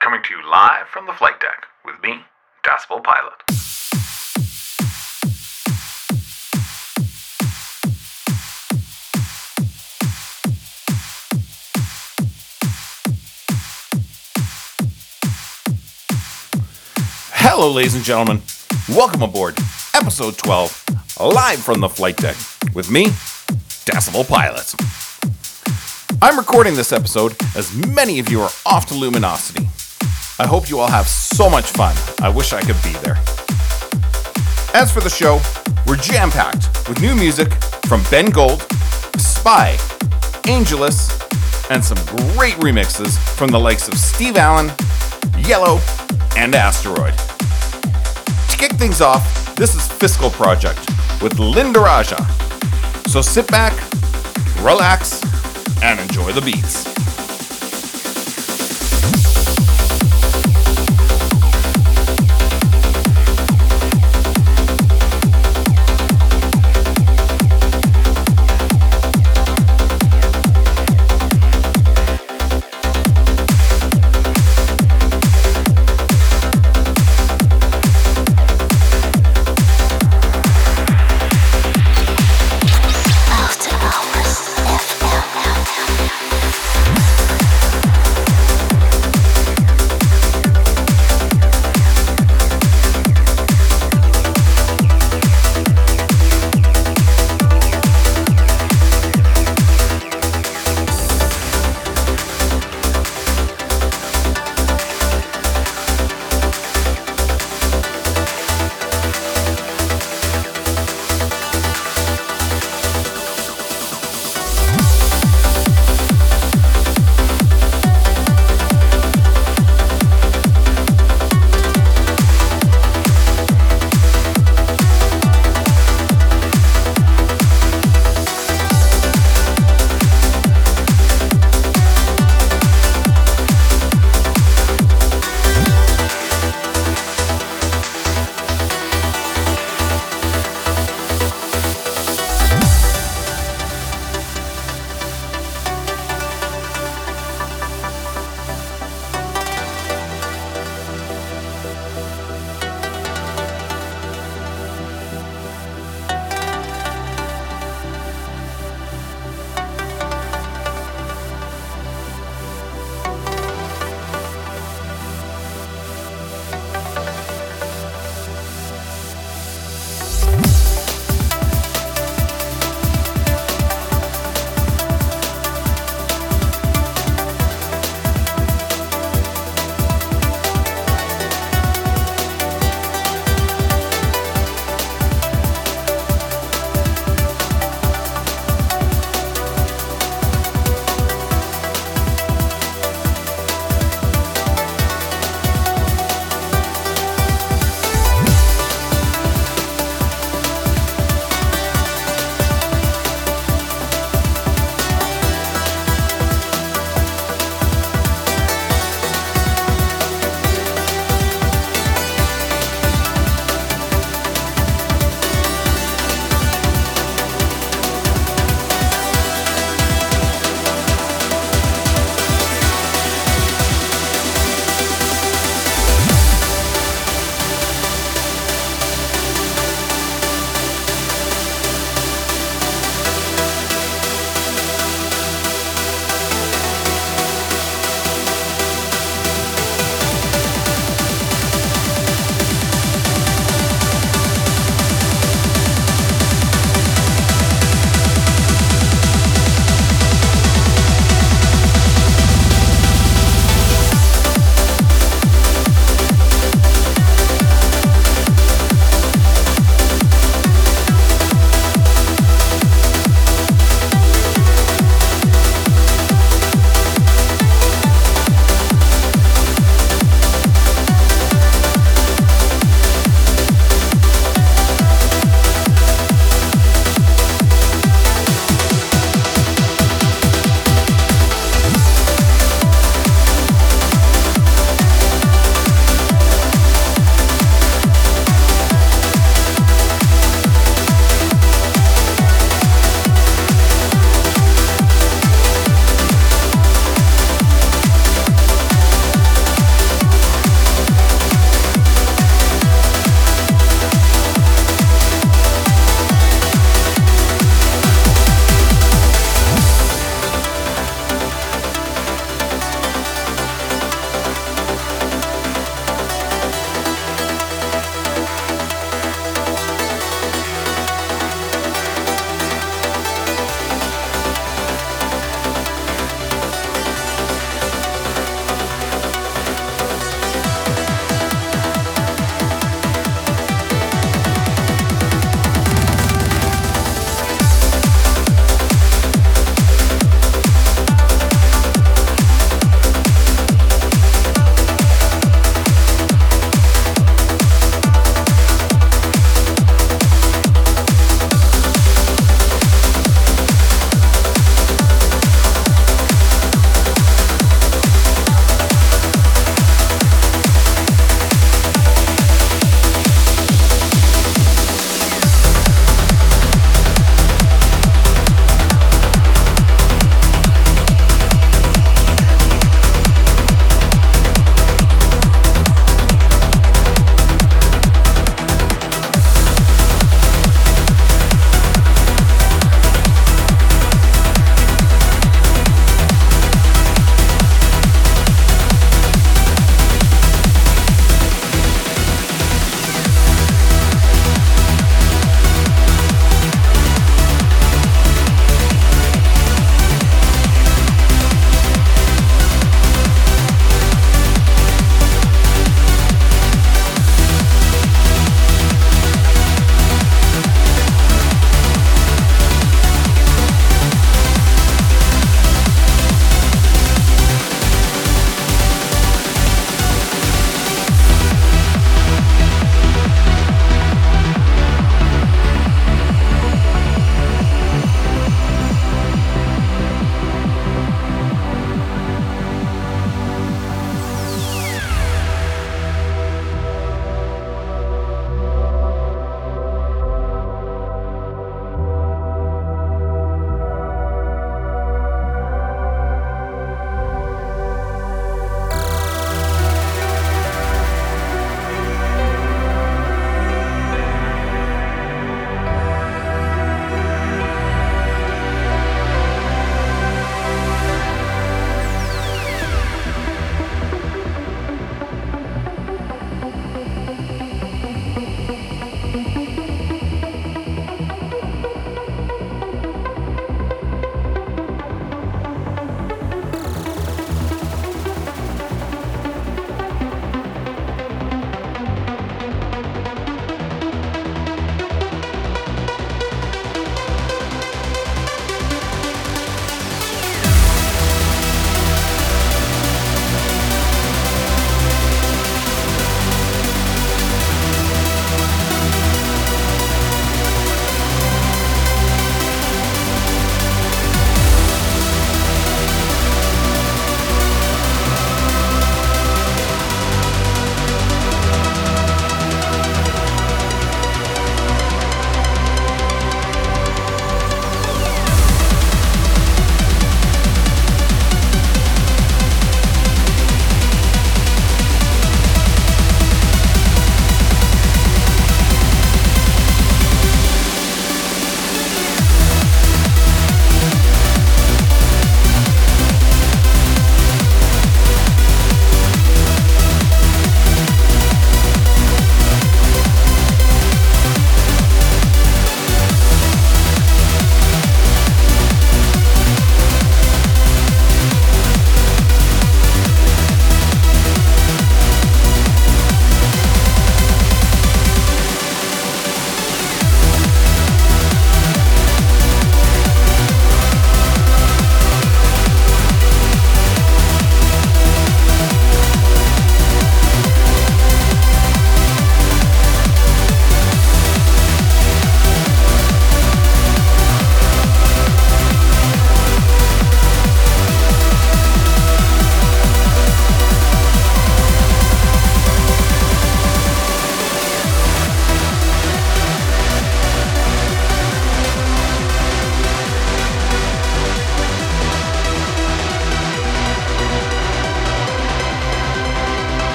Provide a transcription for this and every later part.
coming to you live from the flight deck with me, Decibel Pilot. Hello, ladies and gentlemen. Welcome aboard episode 12, live from the flight deck with me, Decibel Pilot. I'm recording this episode as many of you are off to Luminosity. I hope you all have so much fun. I wish I could be there. As for the show, we're jam packed with new music from Ben Gold, Spy, Angelus, and some great remixes from the likes of Steve Allen, Yellow, and Asteroid. To kick things off, this is Fiscal Project with Linda Raja. So sit back, relax, and enjoy the beats.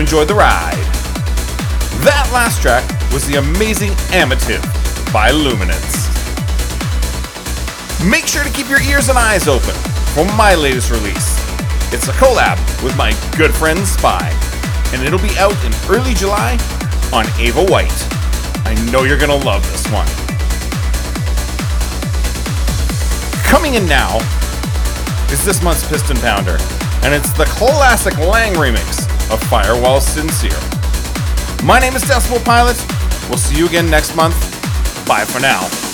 Enjoyed the ride. That last track was the amazing Amative by Luminance. Make sure to keep your ears and eyes open for my latest release. It's a collab with my good friend Spy, and it'll be out in early July on Ava White. I know you're gonna love this one. Coming in now is this month's Piston Pounder, and it's the classic Lang remix of Firewall Sincere. My name is Decibel Pilot. We'll see you again next month. Bye for now.